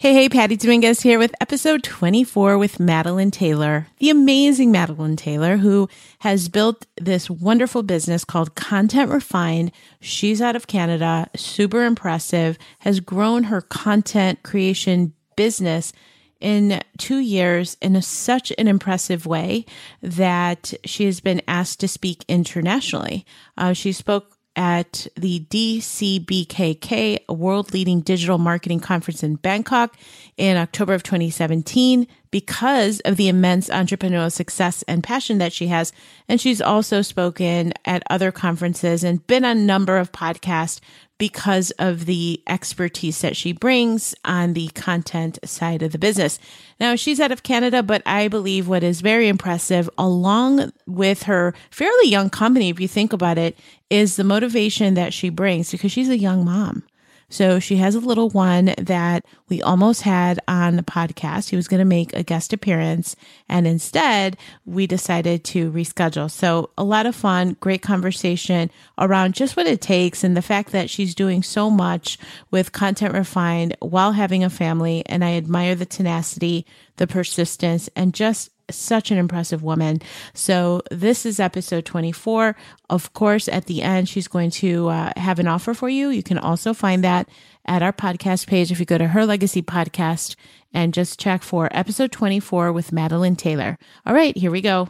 Hey, hey, Patty Dominguez here with episode 24 with Madeline Taylor, the amazing Madeline Taylor, who has built this wonderful business called Content Refined. She's out of Canada, super impressive, has grown her content creation business in two years in a, such an impressive way that she has been asked to speak internationally. Uh, she spoke at the DCBKK, a world leading digital marketing conference in Bangkok in October of 2017 because of the immense entrepreneurial success and passion that she has. And she's also spoken at other conferences and been on a number of podcasts because of the expertise that she brings on the content side of the business. Now, she's out of Canada, but I believe what is very impressive, along with her fairly young company, if you think about it, is the motivation that she brings because she's a young mom. So she has a little one that we almost had on the podcast. He was going to make a guest appearance, and instead we decided to reschedule. So a lot of fun, great conversation around just what it takes and the fact that she's doing so much with Content Refined while having a family. And I admire the tenacity, the persistence, and just such an impressive woman. So this is episode 24. Of course, at the end, she's going to uh, have an offer for you. You can also find that at our podcast page if you go to her legacy podcast and just check for episode 24 with Madeline Taylor. All right, here we go.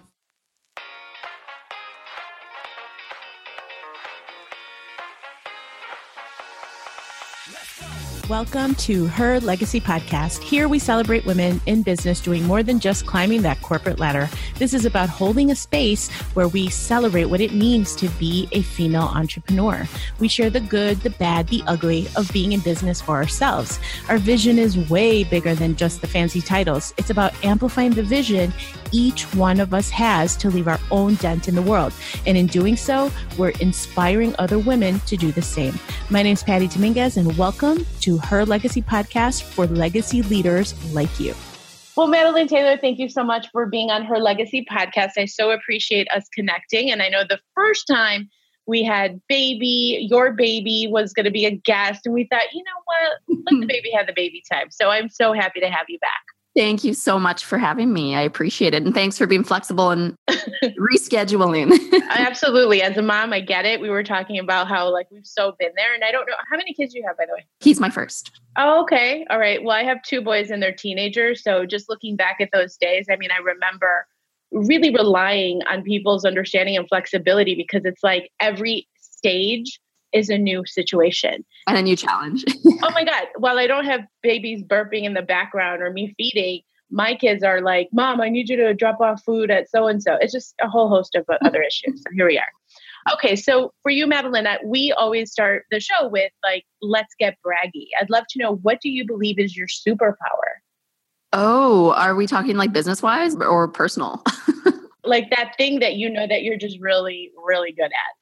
Welcome to Her Legacy Podcast. Here we celebrate women in business doing more than just climbing that corporate ladder. This is about holding a space where we celebrate what it means to be a female entrepreneur. We share the good, the bad, the ugly of being in business for ourselves. Our vision is way bigger than just the fancy titles. It's about amplifying the vision each one of us has to leave our own dent in the world. And in doing so, we're inspiring other women to do the same. My name is Patty Dominguez, and welcome to her legacy podcast for legacy leaders like you. Well, Madeline Taylor, thank you so much for being on her legacy podcast. I so appreciate us connecting. And I know the first time we had baby, your baby was going to be a guest. And we thought, you know what? Let the baby have the baby time. So I'm so happy to have you back. Thank you so much for having me. I appreciate it. And thanks for being flexible and rescheduling. Absolutely. As a mom, I get it. We were talking about how like we've so been there. And I don't know how many kids you have, by the way? He's my first. Oh, okay. All right. Well, I have two boys and they're teenagers. So just looking back at those days, I mean, I remember really relying on people's understanding and flexibility because it's like every stage is a new situation and a new challenge. oh my God. While I don't have babies burping in the background or me feeding, my kids are like, Mom, I need you to drop off food at so and so. It's just a whole host of other issues. So here we are. Okay, so for you, Madeline, uh, we always start the show with like, let's get braggy. I'd love to know what do you believe is your superpower? Oh, are we talking like business wise or personal? like that thing that you know that you're just really, really good at.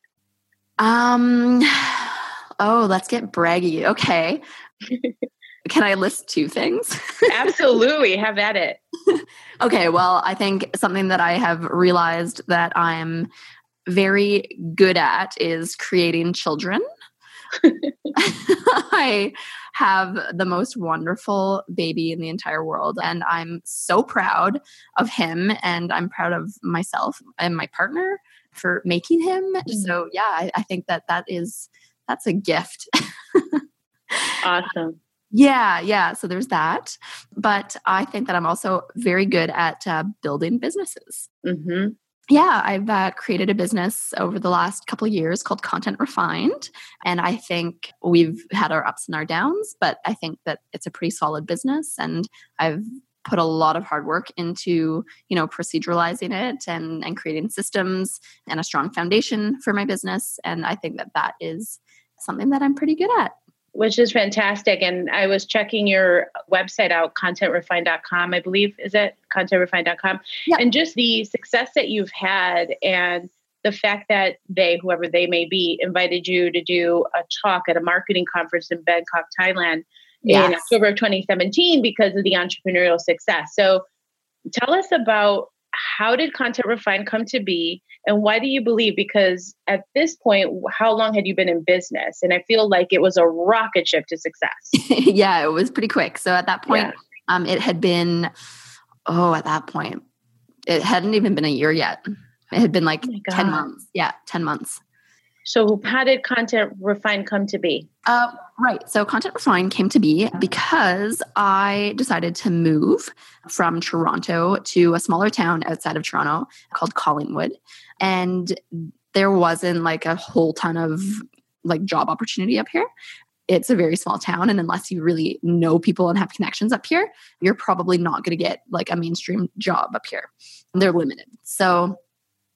Um, oh, let's get braggy. Okay. Can I list two things? Absolutely. Have at it. okay. Well, I think something that I have realized that I'm very good at is creating children. I have the most wonderful baby in the entire world, and I'm so proud of him, and I'm proud of myself and my partner for making him. Mm-hmm. So yeah, I, I think that that is that's a gift. awesome. Yeah, yeah. So there's that. But I think that I'm also very good at uh, building businesses. Mm-hmm. Yeah, I've uh, created a business over the last couple of years called Content Refined. And I think we've had our ups and our downs, but I think that it's a pretty solid business. And I've put a lot of hard work into you know proceduralizing it and and creating systems and a strong foundation for my business. And i think that that is something that i'm pretty good at. Which is fantastic. And i was checking your website out contentrefined.com i believe. Is it contentrefined.com yep. and just the success that you've had and the fact that they whoever they may be invited you to do a talk at a marketing conference in bangkok thailand yes. in October of 2017 because of the entrepreneurial success. So tell us about how did Content Refine come to be And why do you believe? Because at this point, how long had you been in business? And I feel like it was a rocket ship to success. yeah, it was pretty quick. So at that point, yeah. um, it had been, oh, at that point, it hadn't even been a year yet. It had been like oh 10 months. Yeah, 10 months. So, how did Content Refine come to be? Uh, right. So, Content Refine came to be because I decided to move from Toronto to a smaller town outside of Toronto called Collingwood. And there wasn't like a whole ton of like job opportunity up here. It's a very small town. And unless you really know people and have connections up here, you're probably not going to get like a mainstream job up here. They're limited. So,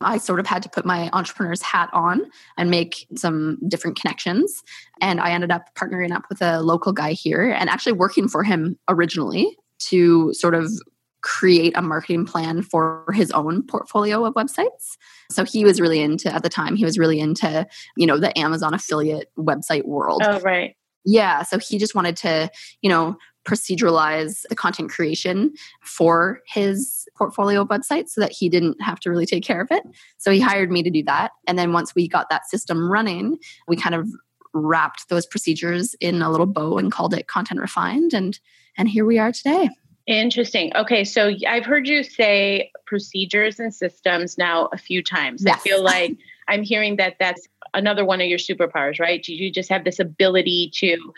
I sort of had to put my entrepreneur's hat on and make some different connections. And I ended up partnering up with a local guy here and actually working for him originally to sort of create a marketing plan for his own portfolio of websites. So he was really into at the time he was really into, you know, the Amazon affiliate website world. Oh right. Yeah, so he just wanted to, you know, proceduralize the content creation for his portfolio website so that he didn't have to really take care of it. So he hired me to do that. And then once we got that system running, we kind of wrapped those procedures in a little bow and called it content refined and and here we are today. Interesting. Okay, so I've heard you say procedures and systems now a few times. Yes. I feel like I'm hearing that that's another one of your superpowers, right? You just have this ability to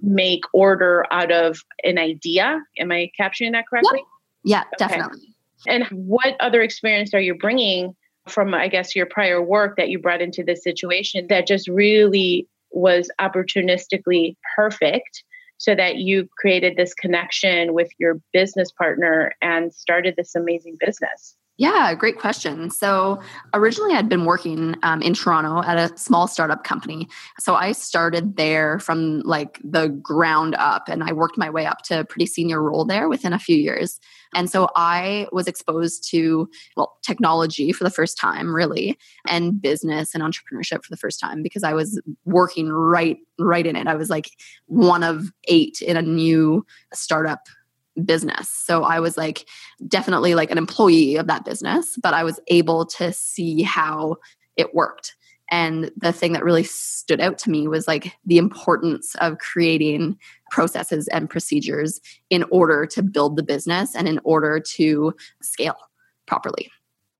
make order out of an idea. Am I capturing that correctly? Yeah, yeah okay. definitely. And what other experience are you bringing from, I guess, your prior work that you brought into this situation that just really was opportunistically perfect so that you created this connection with your business partner and started this amazing business? Yeah, great question. So originally, I'd been working um, in Toronto at a small startup company. So I started there from like the ground up, and I worked my way up to a pretty senior role there within a few years. And so I was exposed to well technology for the first time, really, and business and entrepreneurship for the first time because I was working right right in it. I was like one of eight in a new startup business. So I was like definitely like an employee of that business, but I was able to see how it worked. And the thing that really stood out to me was like the importance of creating processes and procedures in order to build the business and in order to scale properly.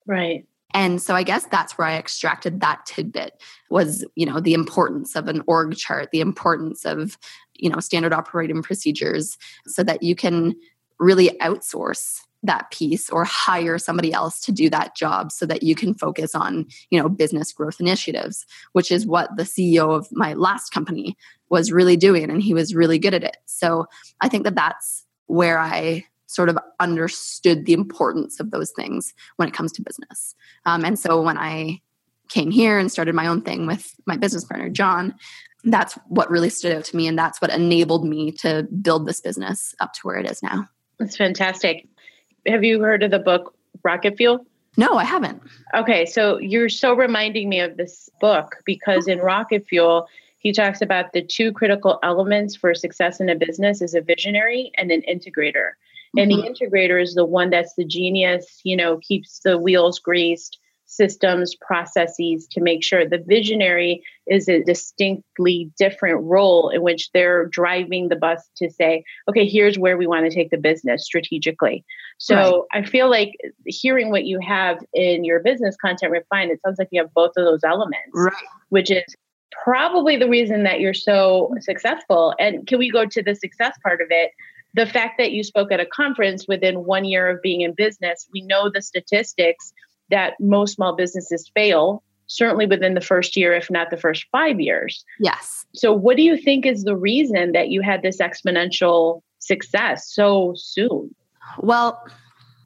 Right. And so I guess that's where I extracted that tidbit was, you know, the importance of an org chart, the importance of, you know, standard operating procedures so that you can really outsource that piece or hire somebody else to do that job so that you can focus on you know business growth initiatives which is what the ceo of my last company was really doing and he was really good at it. So i think that that's where i sort of understood the importance of those things when it comes to business um, and so when i came here and started my own thing with my business partner john that's what really stood out to me and that's what enabled me to build this business up to where it is now that's fantastic. Have you heard of the book Rocket Fuel? No, I haven't. Okay, so you're so reminding me of this book because in Rocket Fuel, he talks about the two critical elements for success in a business is a visionary and an integrator. And mm-hmm. the integrator is the one that's the genius, you know, keeps the wheels greased, systems, processes to make sure the visionary is a distinctly different role in which they're driving the bus to say, okay, here's where we want to take the business strategically. So right. I feel like hearing what you have in your business content refined, it sounds like you have both of those elements, right. which is probably the reason that you're so successful. And can we go to the success part of it? The fact that you spoke at a conference within one year of being in business, we know the statistics that most small businesses fail certainly within the first year if not the first 5 years yes so what do you think is the reason that you had this exponential success so soon well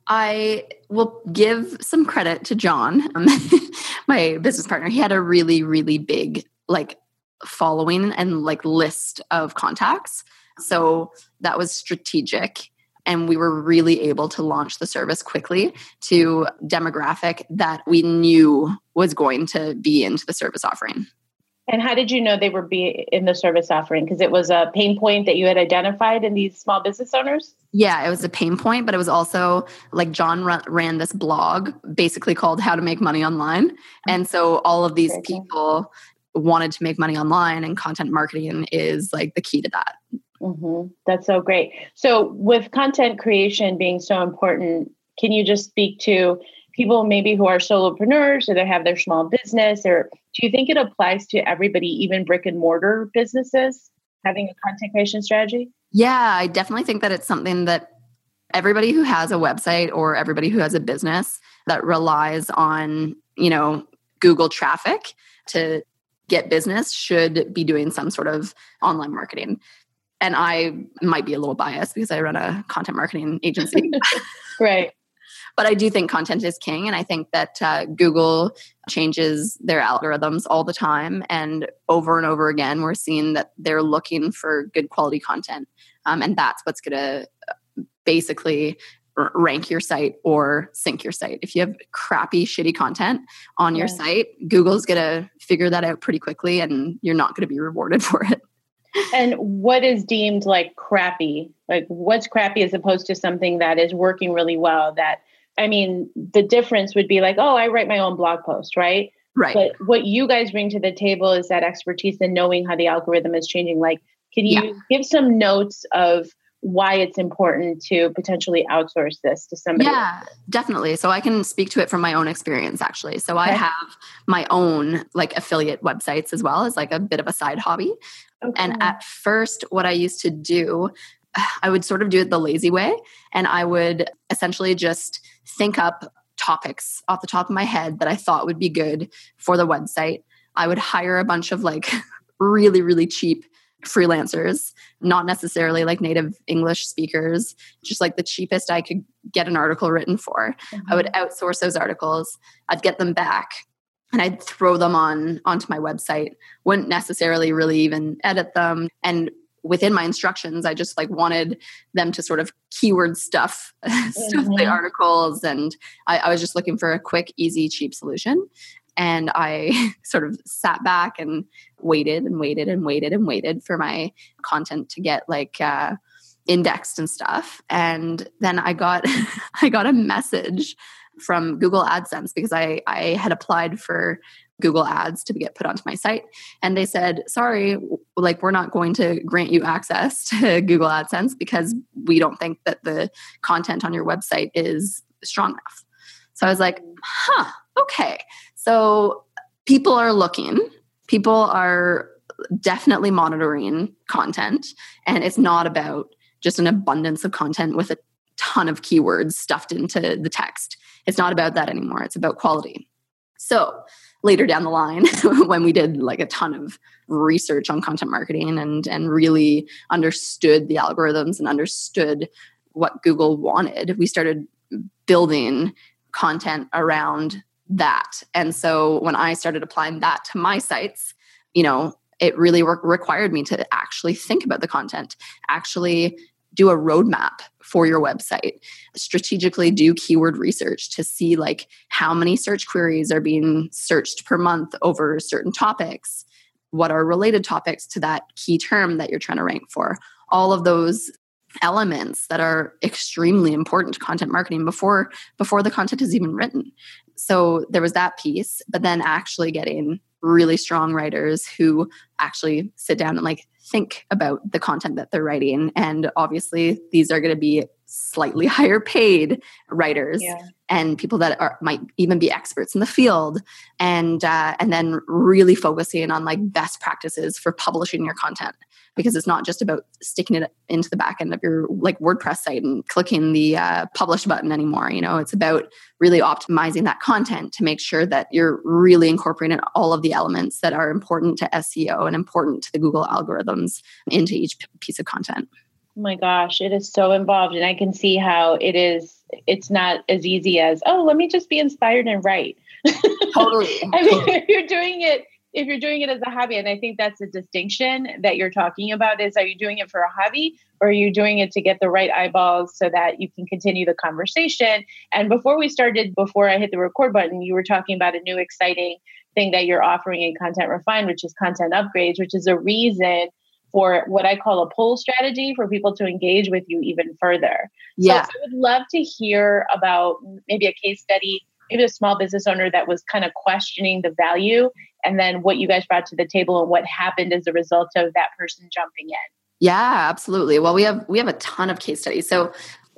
I will give some credit to John, my business partner. He had a really, really big like following and like list of contacts. So that was strategic and we were really able to launch the service quickly to demographic that we knew was going to be into the service offering And how did you know they would be in the service offering? Because it was a pain point that you had identified in these small business owners? Yeah, it was a pain point, but it was also like John ran this blog basically called How to Make Money Online. And so all of these people wanted to make money online, and content marketing is like the key to that. Mm-hmm. That's so great. So, with content creation being so important, can you just speak to people maybe who are solopreneurs or they have their small business or do you think it applies to everybody even brick and mortar businesses having a content creation strategy yeah i definitely think that it's something that everybody who has a website or everybody who has a business that relies on you know google traffic to get business should be doing some sort of online marketing and i might be a little biased because i run a content marketing agency right but I do think content is king. And I think that uh, Google changes their algorithms all the time. And over and over again, we're seeing that they're looking for good quality content. Um, and that's what's going to uh, basically rank your site or sink your site. If you have crappy, shitty content on your site, Google's going to figure that out pretty quickly and you're not going to be rewarded for it. And what is deemed like crappy? Like what's crappy as opposed to something that is working really well that I mean, the difference would be like, oh, I write my own blog post, right? Right. But what you guys bring to the table is that expertise in knowing how the algorithm is changing. Like, can you yeah. give some notes of why it's important to potentially outsource this to somebody? Yeah, definitely. So I can speak to it from my own experience actually. So okay. I have my own like affiliate websites as well as like a bit of a side hobby. Okay. And at first, what I used to do I would sort of do it the lazy way. And I would essentially just think up topics off the top of my head that I thought would be good for the website. I would hire a bunch of like really, really cheap freelancers, not necessarily like native English speakers, just like the cheapest I could get an article written for. Mm-hmm. I would mm-hmm. outsource those articles. I'd get them back and I'd throw them on onto my website. Wouldn't necessarily really even edit them and within my instructions i just like wanted them to sort of keyword stuff mm-hmm. stuff the mm-hmm. articles and I, I was just looking for a quick easy cheap solution and i sort of sat back and waited and waited and waited and waited for my content to get like uh, indexed and stuff and then i got i got a message from google adsense because i i had applied for Google Ads to get put onto my site. And they said, sorry, like we're not going to grant you access to Google AdSense because we don't think that the content on your website is strong enough. So I was like, huh, okay. So people are looking, people are definitely monitoring content, and it's not about just an abundance of content with a ton of keywords stuffed into the text. It's not about that anymore. It's about quality. So later down the line when we did like a ton of research on content marketing and and really understood the algorithms and understood what Google wanted, we started building content around that. And so when I started applying that to my sites, you know, it really re- required me to actually think about the content, actually do a roadmap for your website strategically do keyword research to see like how many search queries are being searched per month over certain topics what are related topics to that key term that you're trying to rank for all of those elements that are extremely important to content marketing before before the content is even written so there was that piece but then actually getting really strong writers who actually sit down and like think about the content that they're writing. And obviously, these are going to be slightly higher paid writers yeah. and people that are might even be experts in the field and uh, and then really focusing on like best practices for publishing your content because it's not just about sticking it into the back end of your like WordPress site and clicking the uh, publish button anymore. You know, it's about really optimizing that content to make sure that you're really incorporating all of the elements that are important to SEO and important to the Google algorithms into each piece of content. Oh my gosh, it is so involved. And I can see how it is, it's not as easy as, oh, let me just be inspired and write. Totally. I mean, you're doing it, if you're doing it as a hobby, and I think that's the distinction that you're talking about is are you doing it for a hobby or are you doing it to get the right eyeballs so that you can continue the conversation? And before we started, before I hit the record button, you were talking about a new exciting thing that you're offering in Content Refined, which is content upgrades, which is a reason for what I call a pull strategy for people to engage with you even further. Yeah. So I would love to hear about maybe a case study, maybe a small business owner that was kind of questioning the value and then what you guys brought to the table and what happened as a result of that person jumping in. Yeah, absolutely. Well, we have we have a ton of case studies. So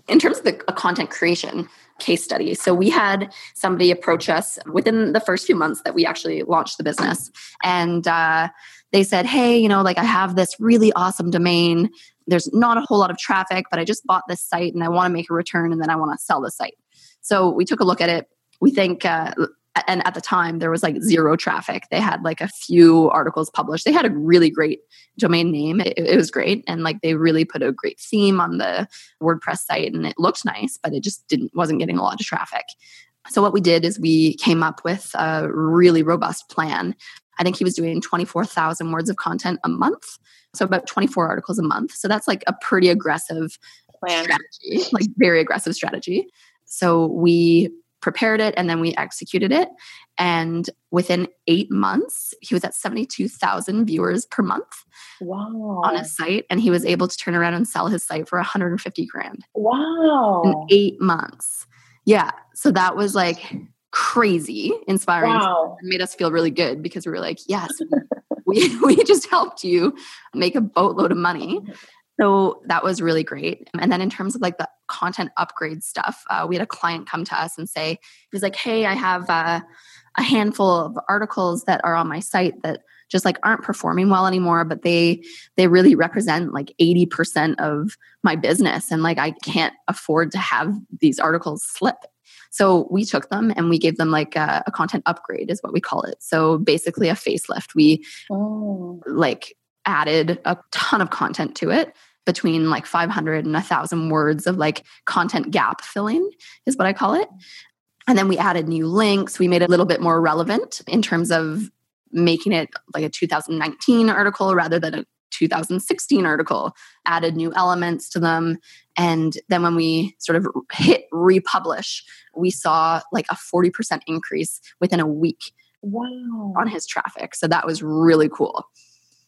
in terms of the content creation, case study. So we had somebody approach us within the first few months that we actually launched the business. And uh, they said, Hey, you know, like I have this really awesome domain. There's not a whole lot of traffic, but I just bought this site and I want to make a return and then I want to sell the site. So we took a look at it. We think uh, and at the time there was like zero traffic. They had like a few articles published. They had a really great domain name. It, it, was great. And like they really put a great theme on the wordpress site and it looked nice but it just didn't wasn't getting a lot of traffic. So what we did is we came up with a really robust plan. I think he was doing 24000 words of content a month. So about 24 articles a month. So that's like a pretty aggressive plan. strategy like very aggressive strategy. So we prepared it and then we executed it. And within eight months, he was at 72,000 viewers per month wow. on his site. And he was able to turn around and sell his site for 150 grand. Wow. In eight months. Yeah. So that was like crazy inspiring wow. and made us feel really good because we were like, yes, we, we just helped you make a boatload of money. So that was really great. And then in terms of like the content upgrade stuff, uh, we had a client come to us and say, he's like, hey, I have uh, a handful of articles that are on my site that just like aren't performing well anymore but they they really represent like 80% of my business and like i can't afford to have these articles slip so we took them and we gave them like a, a content upgrade is what we call it so basically a facelift we oh. like added a ton of content to it between like 500 and 1000 words of like content gap filling is what i call it. And then we added new links. We made it a little bit more relevant in terms of making it like a 2019 article rather than a 2016 article. Added new elements to them. And then when we sort of hit republish we saw like a 40% increase within a week wow. on his traffic. So that was really cool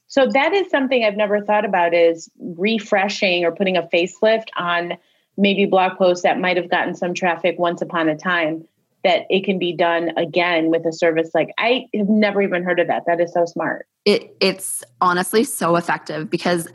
so that is something I've never thought about is refreshing or putting a facelift on maybe blog posts that might have gotten some traffic once upon a time that it can be done again with a service like I have never even heard of that. That is so smart. It it's honestly so effective because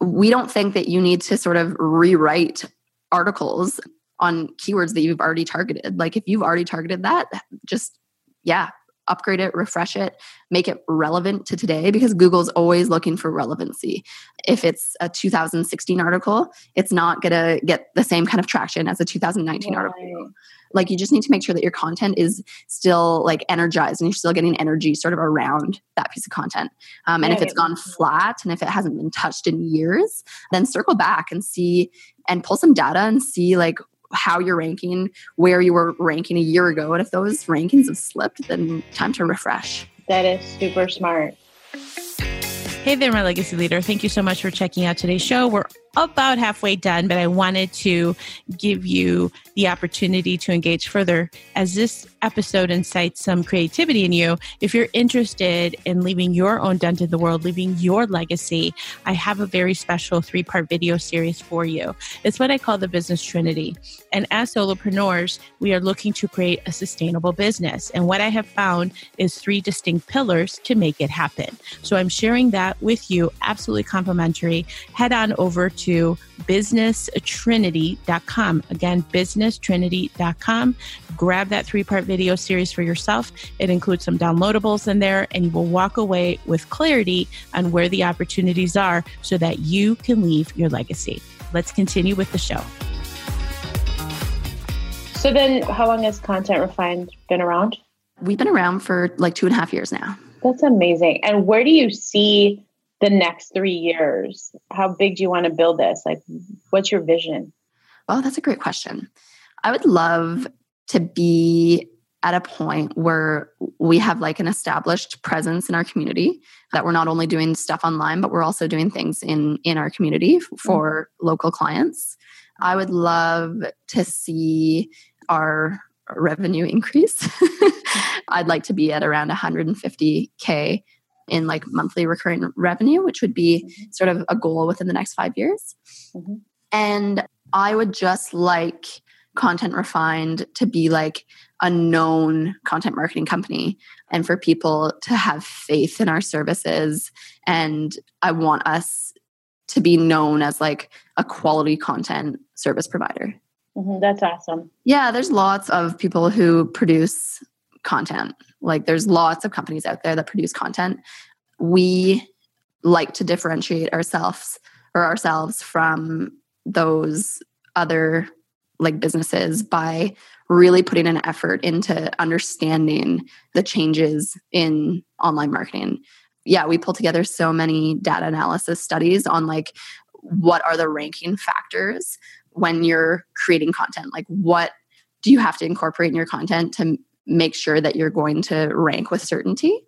we don't think that you need to sort of rewrite articles on keywords that you've already targeted. Like if you've already targeted that, just yeah, upgrade it, refresh it, make it relevant to today because Google's always looking for relevancy. If it's a 2016 article, it's not going to get the same kind of traction as a 2019 right. article. Like you just need to make sure that your content is still like energized and you're still getting energy sort of around that piece of content. Um, and yeah, if it's gone flat and if it hasn't been touched in years, then circle back and see and pull some data and see like how you're ranking, where you were ranking a year ago. And if those rankings have slipped, then time to refresh. That is super smart. Hey there, my legacy leader. Thank you so much for checking out today's show. We're about halfway done, but I wanted to give you the opportunity to engage further as this episode incites some creativity in you. If you're interested in leaving your own dent in the world, leaving your legacy, I have a very special three part video series for you. It's what I call the business trinity. And as solopreneurs, we are looking to create a sustainable business. And what I have found is three distinct pillars to make it happen. So I'm sharing that with you, absolutely complimentary. Head on over to businesstrinity.com. Again, businesstrinity.com. Grab that three part video series for yourself. It includes some downloadables in there, and you will walk away with clarity on where the opportunities are so that you can leave your legacy. Let's continue with the show. So, then how long has Content Refined been around? We've been around for like two and a half years now. That's amazing. And where do you see the next three years? How big do you want to build this? Like, what's your vision? Well, that's a great question. I would love to be at a point where we have like an established presence in our community that we're not only doing stuff online but we're also doing things in in our community for mm-hmm. local clients i would love to see our revenue increase. I'd like to be at around 150K in like monthly recurring revenue, which would be mm-hmm. sort of a goal within the next five years. Mm-hmm. And I would just like Content Refined to be like a known content marketing company and for people to have faith in our services. And I want us to be known as like a quality content service provider. Mm-hmm, that's awesome. Yeah, there's lots of people who produce content. Like there's lots of companies out there that produce content. We like to differentiate ourselves or ourselves from those other like businesses by really putting an effort into understanding the changes in online marketing. Yeah, we pull together so many data analysis studies on like what are the ranking factors when you're creating content? Like what do you have to incorporate in your content to make sure that you're going to rank with certainty?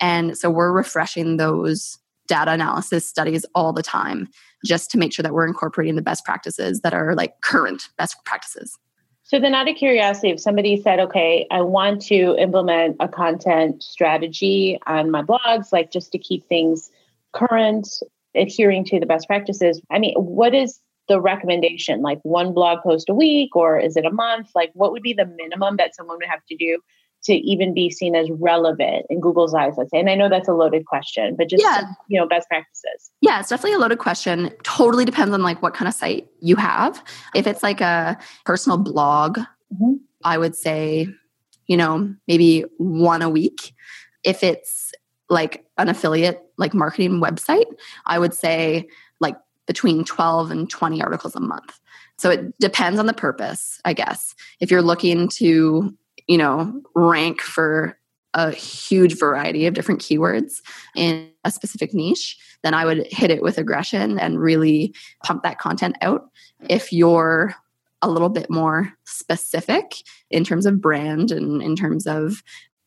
And so we're refreshing those data analysis studies all the time just to make sure that we're incorporating the best practices that are like current best practices. So then out of curiosity, if somebody said, okay, I want to implement a content strategy on my blogs, like just to keep things current, adhering to the best practices, I mean, what is the recommendation? Like one blog post a week or is it a month? Like what would be the minimum that someone would have to do to even be seen as relevant in Google's eyes, let's say? And I know that's a loaded question, but just yeah. you know, best practices. Yeah, it's definitely a loaded question. Totally depends on like what kind of site you have. If it's like a personal blog, mm-hmm. I would say, you know, maybe one a week. If it's like an affiliate like marketing website, I would say like between 12 and 20 articles a month. So it depends on the purpose, I guess. If you're looking to you know, rank for a huge variety of different keywords in a specific niche, then I would hit it with aggression and really pump that content out. If you're a little bit more specific in terms of brand and in terms of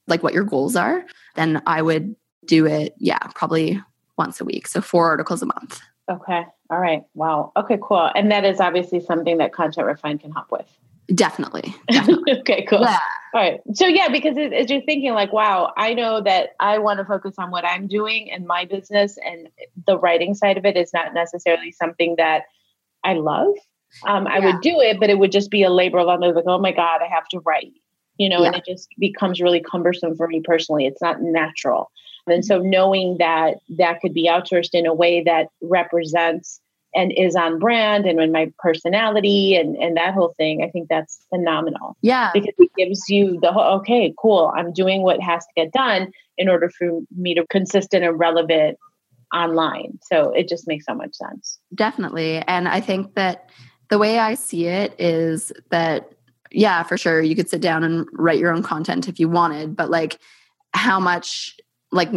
like what your goals are, then I would do it, yeah, probably once a week. So four articles a month. Okay. All right. Wow. Okay, cool. And that is obviously something that Content Refine can help with. Definitely. definitely. okay, cool. Yeah. All right. So, yeah, because as you're thinking, like, wow, I know that I want to focus on what I'm doing in my business, and the writing side of it is not necessarily something that I love. Um, I would do it, but it would just be a labor of love. Like, oh my God, I have to write, you know, yeah. and it just becomes really cumbersome for me personally. It's not natural. And so, knowing that that could be outsourced in a way that represents and is on brand and in my personality and, and that whole thing, I think that's phenomenal. Yeah. Because it gives you the whole, okay, cool. I'm doing what has to get done in order for me to consistent and relevant online. So it just makes so much sense. Definitely. And I think that the way I see it is that, yeah, for sure, you could sit down and write your own content if you wanted, but like how much, like,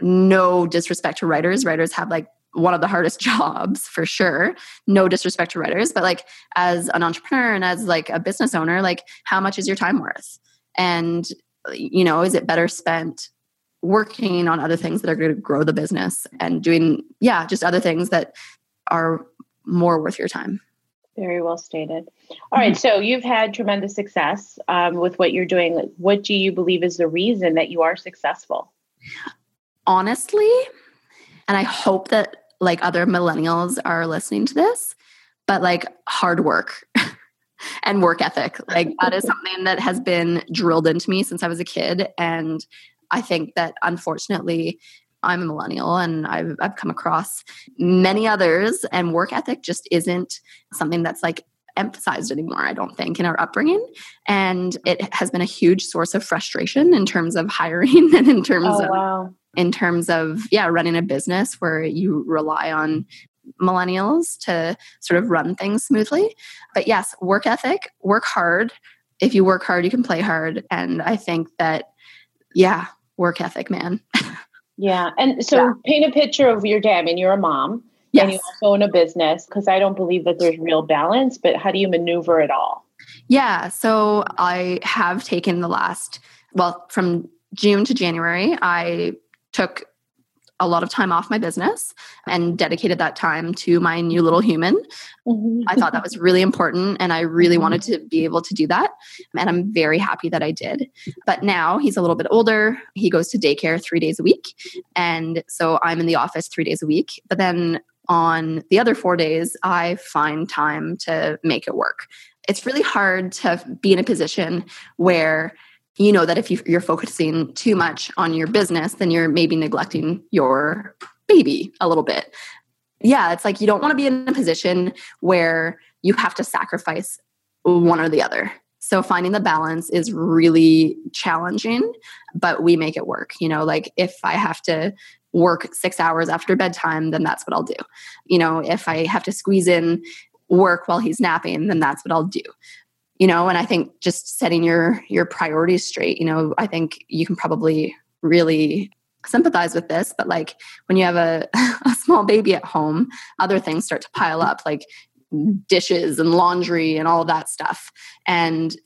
no disrespect to writers, writers have like one of the hardest jobs for sure. No disrespect to writers but like as an entrepreneur and as like a business owner like how much is your time worth? And you know is it better spent working on other things that are going to grow the business and doing yeah just other things that are more worth your time? Very well stated. All right so you've had tremendous success um, with what you're doing. What do you believe is the reason that you are successful? Honestly and I hope that like other millennials are listening to this, but like hard work and work ethic. Like that is something that has been drilled into me since I was a kid. And I think that unfortunately, I'm a millennial and I've, I've come across many others, and work ethic just isn't something that's like emphasized anymore, I don't think, in our upbringing. And it has been a huge source of frustration in terms of hiring and in terms oh, of wow. in terms of yeah running a business where you rely on millennials to sort of run things smoothly. But yes work ethic work hard. If you work hard you can play hard. And i think that yeah work ethic man. Yeah. And so yeah. paint a picture of your dad. i mean you're a mom yes. and you also own a business because i don't believe that there's real balance but how do you maneuver it all yeah so i have taken the last well from june to january i took a lot of time off my business and dedicated that time to my new little human. Mm-hmm. I thought that was really important and I really mm-hmm. wanted to be able to do that. And I'm very happy that I did. But now he's a little bit older. He goes to daycare three days a week. And so I'm in the office three days a week. But then on the other four days, I find time to make it work. It's really hard to be in a position where you know that if you're focusing too much on your business, then you're maybe neglecting your baby a little bit. Yeah, it's like you don't want to be in a position where you have to sacrifice one or the other. So finding the balance is really challenging, but we make it work. You know, like if I have to work six hours after bedtime, then that's what I'll do. You know, if I have to squeeze in work while he's napping, then that's what I'll do you know and i think just setting your your priorities straight you know i think you can probably really sympathize with this but like when you have a, a small baby at home other things start to pile up like dishes and laundry and all that stuff and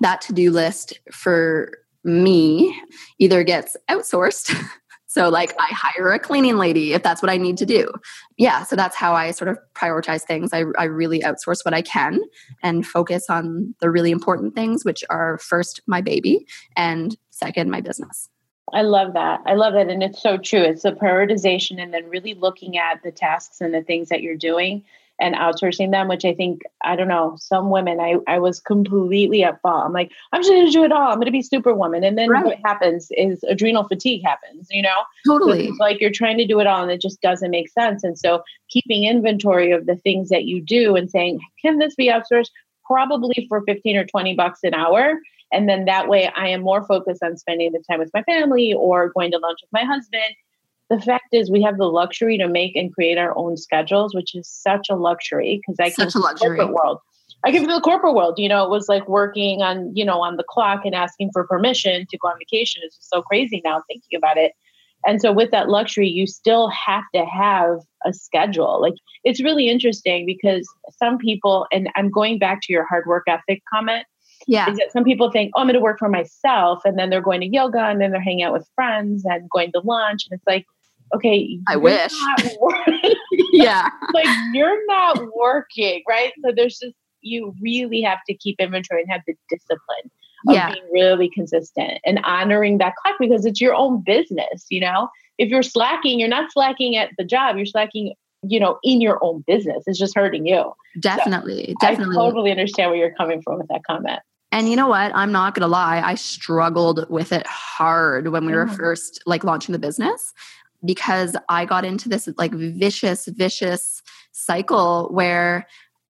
that to-do list for me either gets outsourced So, like, I hire a cleaning lady if that's what I need to do. Yeah. So, that's how I sort of prioritize things. I, I really outsource what I can and focus on the really important things, which are first, my baby, and second, my business. I love that. I love that. And it's so true. It's the prioritization and then really looking at the tasks and the things that you're doing and outsourcing them, which I think, I don't know, some women, I, I was completely at fault. I'm like, I'm just going to do it all. I'm going to be superwoman. And then right. what happens is adrenal fatigue happens, you know? Totally. So like you're trying to do it all and it just doesn't make sense. And so keeping inventory of the things that you do and saying, can this be outsourced? Probably for 15 or 20 bucks an hour. And then that way I am more focused on spending the time with my family or going to lunch with my husband the fact is we have the luxury to make and create our own schedules, which is such a luxury because I such a luxury. corporate world. I came from the corporate world, you know, it was like working on, you know, on the clock and asking for permission to go on vacation. It's just so crazy now thinking about it. And so with that luxury, you still have to have a schedule. Like it's really interesting because some people, and I'm going back to your hard work ethic comment. Yeah. Is that some people think, oh, I'm going to work for myself. And then they're going to yoga and then they're hanging out with friends and going to lunch. And it's like, okay, I wish. yeah. like you're not working, right? So there's just, you really have to keep inventory and have the discipline of yeah. being really consistent and honoring that clock because it's your own business, you know? If you're slacking, you're not slacking at the job, you're slacking, you know, in your own business. It's just hurting you. Definitely. So definitely. I totally understand where you're coming from with that comment. And you know what? I'm not going to lie. I struggled with it hard when we were mm. first like launching the business because I got into this like vicious, vicious cycle where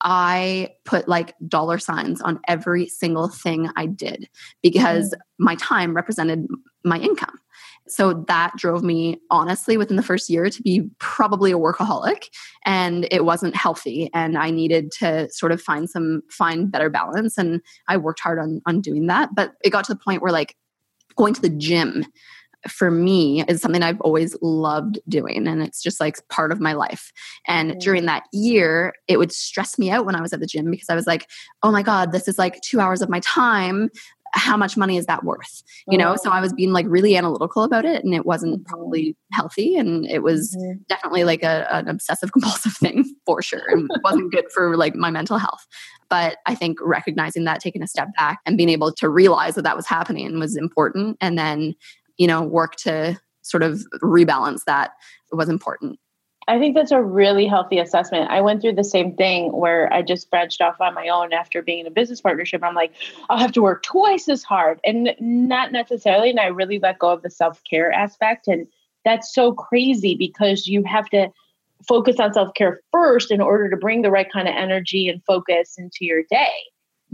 I put like dollar signs on every single thing I did because mm. my time represented my income. So that drove me, honestly, within the first year to be probably a workaholic. And it wasn't healthy. And I needed to sort of find some, find better balance. And I worked hard on, on doing that. But it got to the point where like going to the gym for me is something I've always loved doing. And it's just like part of my life. And mm. during that year, it would stress me out when I was at the gym because I was like, oh my God, this is like two hours of my time. How much money is that worth? You know, so I was being like really analytical about it and it wasn't mm-hmm. probably healthy. And it was mm-hmm. definitely like a, an obsessive compulsive thing for sure. And wasn't good for like my mental health. But I think recognizing that, taking a step back and being able to realize that that was happening was important. And then you know work to sort of rebalance that was important I think that's a really healthy assessment. I went through the same thing where I just branched off on my own after being in a business partnership. I'm like, I'll have to work twice as hard. And not necessarily. And I really let go of the self care aspect. And that's so crazy because you have to focus on self care first in order to bring the right kind of energy and focus into your day.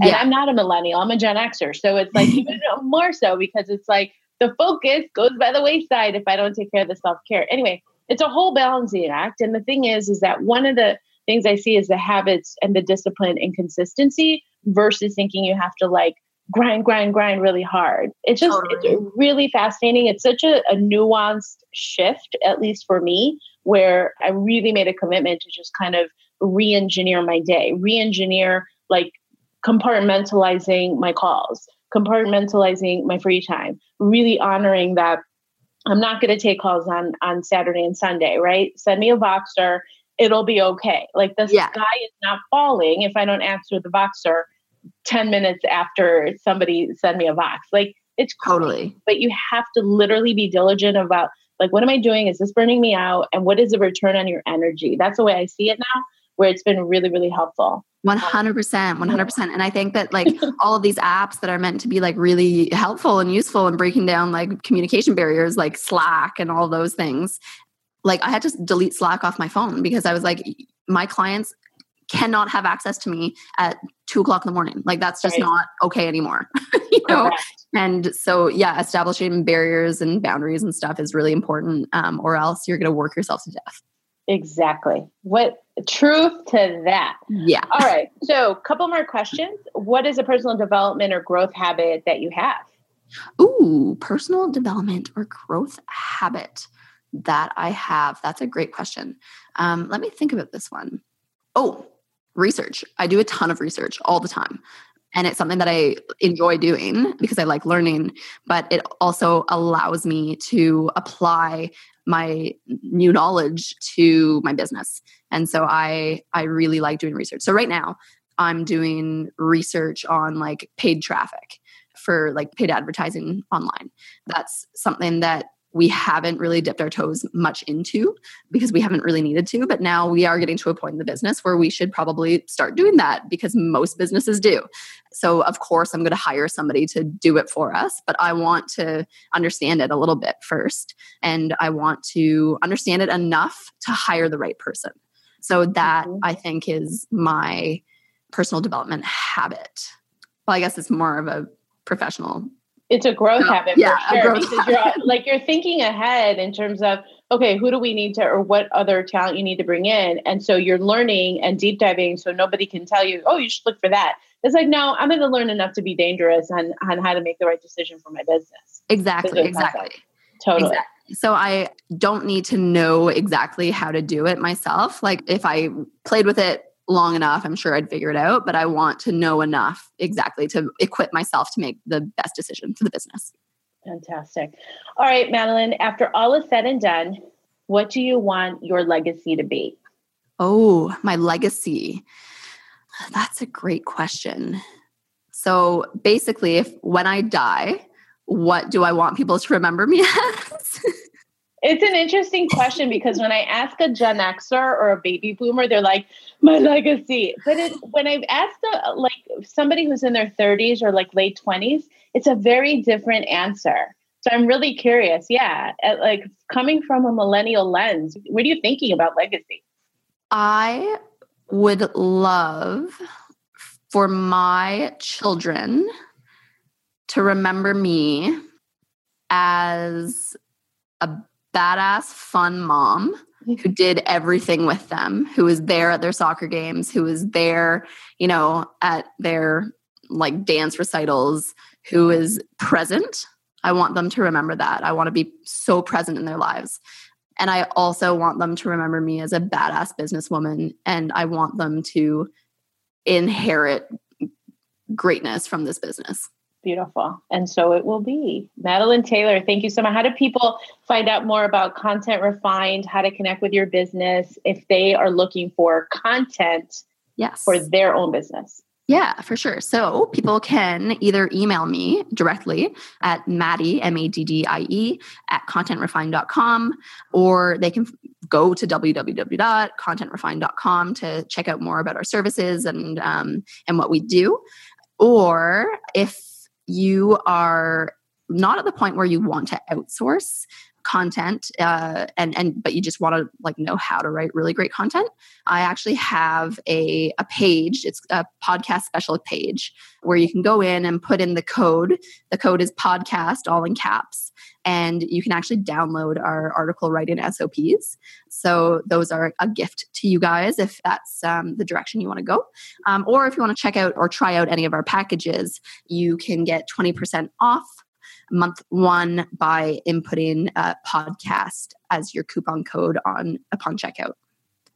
And yeah. I'm not a millennial, I'm a Gen Xer. So it's like even more so because it's like, the focus goes by the wayside if I don't take care of the self care. Anyway, it's a whole balancing act. And the thing is, is that one of the things I see is the habits and the discipline and consistency versus thinking you have to like grind, grind, grind really hard. It's just totally. it's really fascinating. It's such a, a nuanced shift, at least for me, where I really made a commitment to just kind of re-engineer my day, re-engineer like compartmentalizing my calls compartmentalizing my free time, really honoring that I'm not going to take calls on on Saturday and Sunday, right? Send me a Voxer, it'll be okay. Like the yeah. sky is not falling if I don't answer the Voxer 10 minutes after somebody send me a Vox. Like it's totally. but you have to literally be diligent about like what am I doing? Is this burning me out? And what is the return on your energy? That's the way I see it now, where it's been really, really helpful. 100% 100% and i think that like all of these apps that are meant to be like really helpful and useful and breaking down like communication barriers like slack and all those things like i had to delete slack off my phone because i was like my clients cannot have access to me at two o'clock in the morning like that's just right. not okay anymore you know Correct. and so yeah establishing barriers and boundaries and stuff is really important um, or else you're going to work yourself to death Exactly. What truth to that. Yeah. All right. So, a couple more questions. What is a personal development or growth habit that you have? Ooh, personal development or growth habit that I have. That's a great question. Um, let me think about this one. Oh, research. I do a ton of research all the time. And it's something that I enjoy doing because I like learning, but it also allows me to apply my new knowledge to my business. And so i i really like doing research. So right now i'm doing research on like paid traffic for like paid advertising online. That's something that we haven't really dipped our toes much into because we haven't really needed to. But now we are getting to a point in the business where we should probably start doing that because most businesses do. So, of course, I'm going to hire somebody to do it for us, but I want to understand it a little bit first. And I want to understand it enough to hire the right person. So, that mm-hmm. I think is my personal development habit. Well, I guess it's more of a professional it's a growth oh, habit yeah, for sure because habit. you're like you're thinking ahead in terms of okay who do we need to or what other talent you need to bring in? And so you're learning and deep diving so nobody can tell you oh you should look for that. It's like no i'm going to learn enough to be dangerous on on how to make the right decision for my business. Exactly exactly. totally. Exactly. so i don't need to know exactly how to do it myself. Like if i played with it long enough, I'm sure I'd figure it out, but I want to know enough exactly to equip myself to make the best decision for the business. Fantastic. All right, Madeline, after all is said and done, what do you want your legacy to be? Oh, my legacy. That's a great question. So basically, if when I die, what do I want people to remember me as? It's an interesting question because when I ask a Gen Xer or a baby boomer, they're like, my legacy. But it, when I've asked a, like somebody who's in their 30s or like late 20s, it's a very different answer. So I'm really curious. Yeah. At, like coming from a millennial lens, what are you thinking about legacy? I would love for my children to remember me as a badass, fun mom who did everything with them, who was there at their soccer games, who was there, you know, at their like dance recitals, who is present. I want them to remember that. I want to be so present in their lives. And I also want them to remember me as a badass businesswoman. And I want them to inherit greatness from this business. Beautiful. And so it will be. Madeline Taylor, thank you so much. How do people find out more about Content Refined, how to connect with your business if they are looking for content yes. for their own business? Yeah, for sure. So people can either email me directly at Maddie, M A D D I E, at contentrefined.com, or they can go to www.contentrefined.com to check out more about our services and, um, and what we do. Or if you are not at the point where you want to outsource content uh, and and but you just want to like know how to write really great content. I actually have a, a page it's a podcast special page where you can go in and put in the code. The code is podcast all in caps and you can actually download our article writing sops so those are a gift to you guys if that's um, the direction you want to go. Um, or if you want to check out or try out any of our packages you can get 20% off month one by inputting a podcast as your coupon code on upon checkout.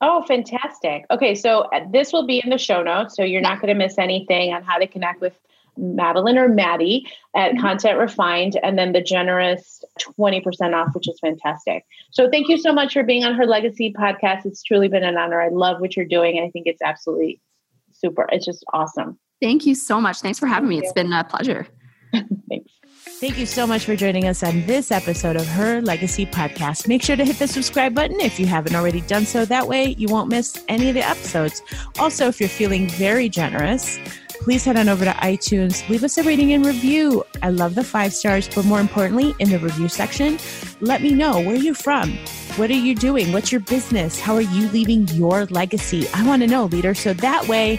Oh, fantastic. Okay, so uh, this will be in the show notes, so you're not going to miss anything on how to connect with Madeline or Maddie at mm-hmm. Content Refined, and then the generous 20% off, which is fantastic. So thank you so much for being on her Legacy podcast. It's truly been an honor. I love what you're doing. and I think it's absolutely super. It's just awesome. Thank you so much. Thanks for having thank me. You. It's been a pleasure. Thank you so much for joining us on this episode of Her Legacy Podcast. Make sure to hit the subscribe button if you haven't already done so. That way, you won't miss any of the episodes. Also, if you're feeling very generous, please head on over to iTunes, leave us a rating and review. I love the five stars, but more importantly, in the review section, let me know where you're from. What are you doing? What's your business? How are you leaving your legacy? I want to know, leader. So that way,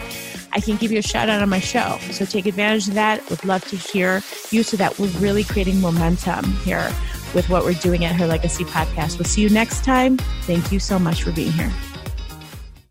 I can give you a shout out on my show. So take advantage of that. Would love to hear you so that we're really creating momentum here with what we're doing at Her Legacy Podcast. We'll see you next time. Thank you so much for being here.